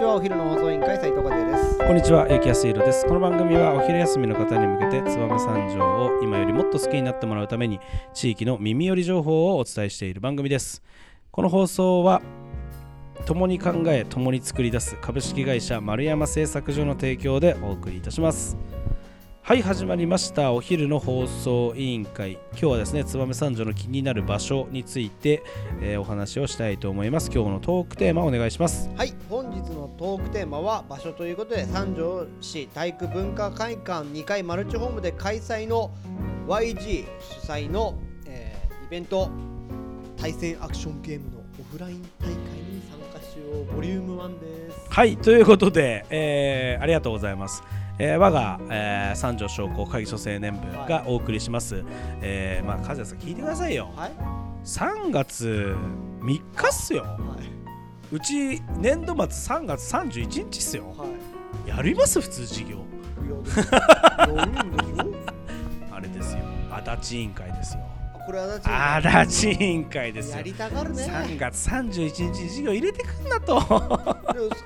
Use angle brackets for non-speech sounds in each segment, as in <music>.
ちはお昼の放送委員会斉藤和也ですこんにちは、ゆきやすいろです。この番組はお昼休みの方に向けて、燕三条を今よりもっと好きになってもらうために、地域の耳寄り情報をお伝えしている番組です。この放送は、共に考え、共に作り出す株式会社丸山製作所の提供でお送りいたします。はい、始まりました。お昼の放送委員会。今日はですね、燕三条の気になる場所について、えーお話をしたいと思います。今日のトークテーマお願いします。はい本日のトークテーマは場所ということで三条市体育文化会館2階マルチホームで開催の YG 主催の、えーイベント対戦アクションゲームのオフライン大会に参加しようボリューム1ですはいということで、えーありがとうございます、えー我が、えー三条商工会議所青年部がお送りします、えーまあ和也さん聞いてくださいよ。はい。3月3日っすよ。はうち年度末3月31日っすよ。いはい。やります？普通授業。<laughs> あれですよ。足立委員会ですよこれはだ足立委員会ですよ。やりたがるね。3月31日に授業入れてくんなと。でも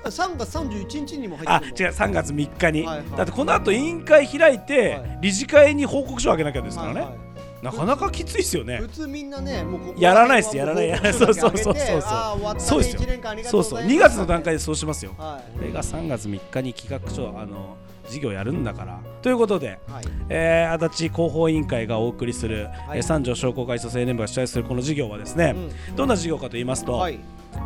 3月31日にも入あってる違う3月3日に、はいはい。だってこの後委員会開いて、はい。理事会に報告書をあげなきゃですからね、はいはい。なかなかきついっすよね。普通みんなねもうやらないっすやらない。もやらないそうそうそうそう報告書だけ上げてあー終わったねそうですよ。そううそうございます。2月の段階でそうしますよ。はい。これが3月3日に企画書あの授業やるんだから。ということで、はい。えー、足立広報委員会がお送りする、はい。えー三条商工会所青年部が主催するこの授業はですね、どんな授業かと言いますと、はい。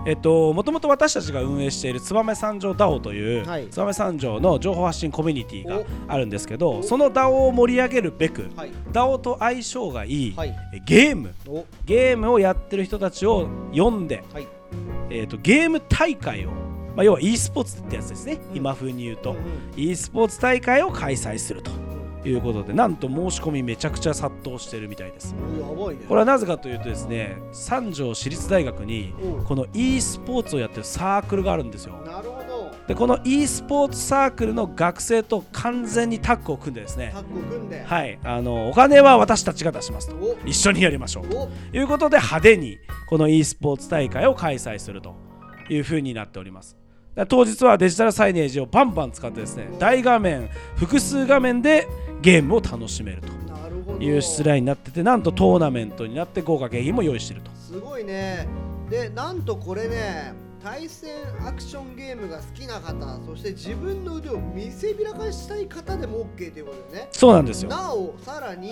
えっと、もともと私たちが運営している燕三条 DAO という、はい。燕三条の情報発信コミュニティがお。あるんですけどお。その DAO を盛り上げるべくはい。DAO と相性がいい、はい。えゲームお。ゲームをやってる人たちを呼んで、はい。えー、とゲーム大会を、まあ、要は e スポーツってやつですね、うん。今風に言うと、うんうん。e スポーツ大会を開催すると。いうことでなんと申し込みめちゃくちゃ殺到してるみたいです。ね。これはなぜかというとですね三条市立大学にうん。この e スポーツをやってるサークルがあるんですよ。なるほど。でこの e スポーツサークルの学生と完全にタッグを組んでですね。タッグ組んで。はい。あのお金は私たちが出しますと。お。一緒にやりましょう。とお。いうことで派手にこの e スポーツ大会を開催するというふうになっております当日はデジタルサイネージをバンバン使ってですね大画面複数画面でゲームを楽しめると。いう出題になっててなんとトーナメントになって豪華景品も用意してると。すごいね。でなんとこれね対戦アクションゲームが好きな方そして自分の腕を見せびらかしたい方でも OK ということでね。そうなんですよ。なおさらに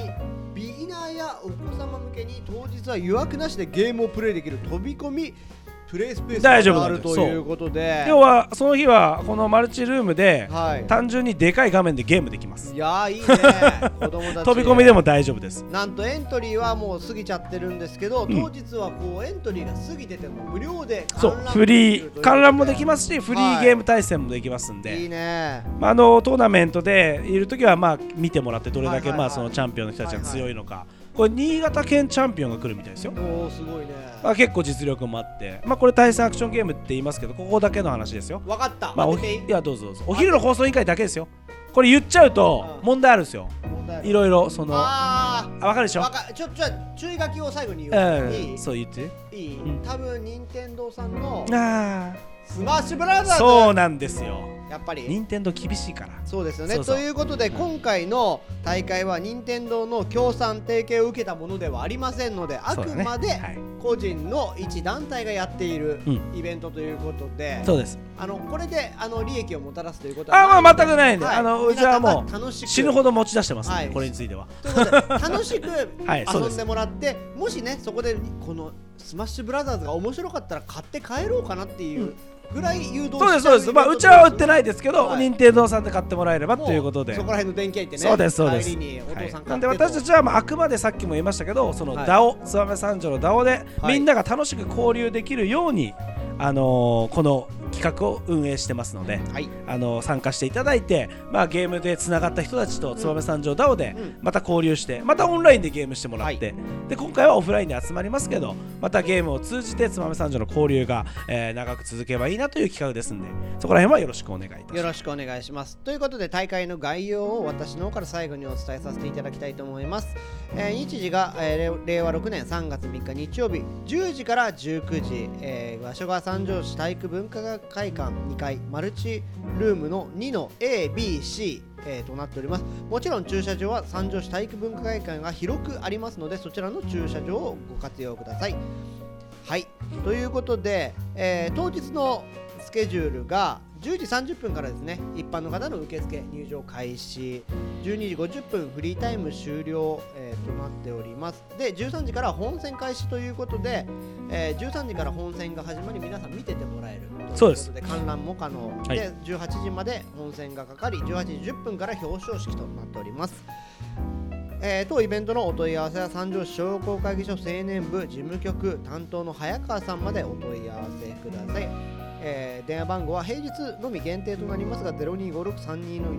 ビギナーやお子様向けに当日は予約なしでゲームをプレイできる飛び込みプレイスペース大丈夫があるということで。要はその日はこのマルチルームではい。単純にでかい画面でゲームできます。いやーいいね。子供たち。<laughs> 飛び込みでも大丈夫です。なんとエントリーはもう過ぎちゃってるんですけど、うん。当日はこうエントリーが過ぎてても無料でそう。フリー観覧もできますすしフリーゲーム対戦もできますんで、い。いね。まあ、あのトーナメントでいるときはまあ見てもらってどれだけはいはいはい。まあそのチャンピオンの人たちが強いのか、これ新潟県チャンピオンが来るみたいですよ、おおすごいね。まあ、結構実力もあって、まあ、これ対戦アクションゲームって言いますけどここだけの話ですよ、わかった、まあ、おいい？いやどうぞどうぞ。お昼の放送委員会だけですよ。これ言っちゃうとうん。問題あるんですよ。いろいろそのああ分かるでしょ？ちょちょ注意書きを最後に言う、いうん。いそう言って。いい、うん。多分任天堂さんのあスマッシュブラザーズ。あそうなんですよやっぱり。任天堂厳しいから。そうですよね。ということで、うん。今回の大会は任天堂の協賛提携を受けたものではありませんのであくまではい。個人の一団体がやっているうん。イベントということで、そうです。あのこれであの利益をもたらすということはあまあ全くないんではい。あのうちはもう死ぬほど持ち出してますんで、はい。これについては。ということで楽しく <laughs> 遊んでもらって、もしねそこでこのスマッシュブラザーズが面白かったら買って帰ろうかなっていうぐらい誘導そうですそうです。まあうちは売ってないですけど、はい。任天堂さんで買ってもらえればもということで。そこら辺の電気屋行ってね。そうですそうです。にお父さんで私たちはまああくまでさっきも言いましたけどそのはい。DAO 燕三条の DAO ではい。みんなが楽しく交流できるように、あのーこの企画を運営してますので、はい。あのー参加していただいて、まあ、ゲームでつながった人たちと燕三条 DAO でうん。また交流してまたオンラインでゲームしてもらって、で今回はオフラインで集まりますけどまたゲームを通じて燕三条の交流が、えー長く続けばいいなという企画ですんでそこら辺はよろしくお願いいたします。よろしくお願いします。ということで大会の概要を私の方から最後にお伝えさせていただきたいと思います、えー日時が、えー令和6年3月3日日曜日10時から19時、えー場所が三条市体育文化会館2階マルチルームの2の ABC、えーとなっております。もちろん駐車場は三条市体育文化会館が広くありますのでそちらの駐車場をご活用ください。はい。ということで、えー当日のケジュールが10時30分からですね一般の方の受付入場開始。12時50分フリータイム終了、えーとなっております。で13時から本戦開始ということで、えー13時から本戦が始まり皆さん見ててもらえるそうですということで観覧も可能、はい。で18時まで本戦がかかり18時10分から表彰式となっております。えー当イベントのお問い合わせは三条市商工会議所青年部事務局担当の早川さんまでお問い合わせください、えー電話番号は平日のみ限定となりますが025632の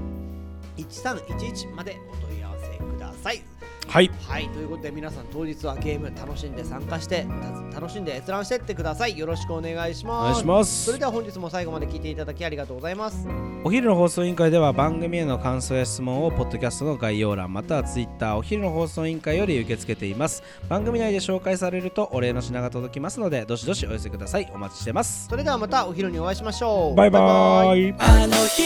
1311までお問い合わせください。はい。はい。ということで皆さん当日はゲーム楽しんで参加してた楽しんで閲覧してってください。よろしくお願いしおます。願いします。それでは本日も最後まで聞いていただきありがとうございます。お昼の放送委員会では番組への感想や質問をポッドキャストの概要欄またはツイッターお昼の放送委員会より受け付けています。番組内で紹介されるとお礼の品が届きますのでどしどしお寄せください。お待ちしてます。それではまたお昼にお会いしましょう。バイバーイあの日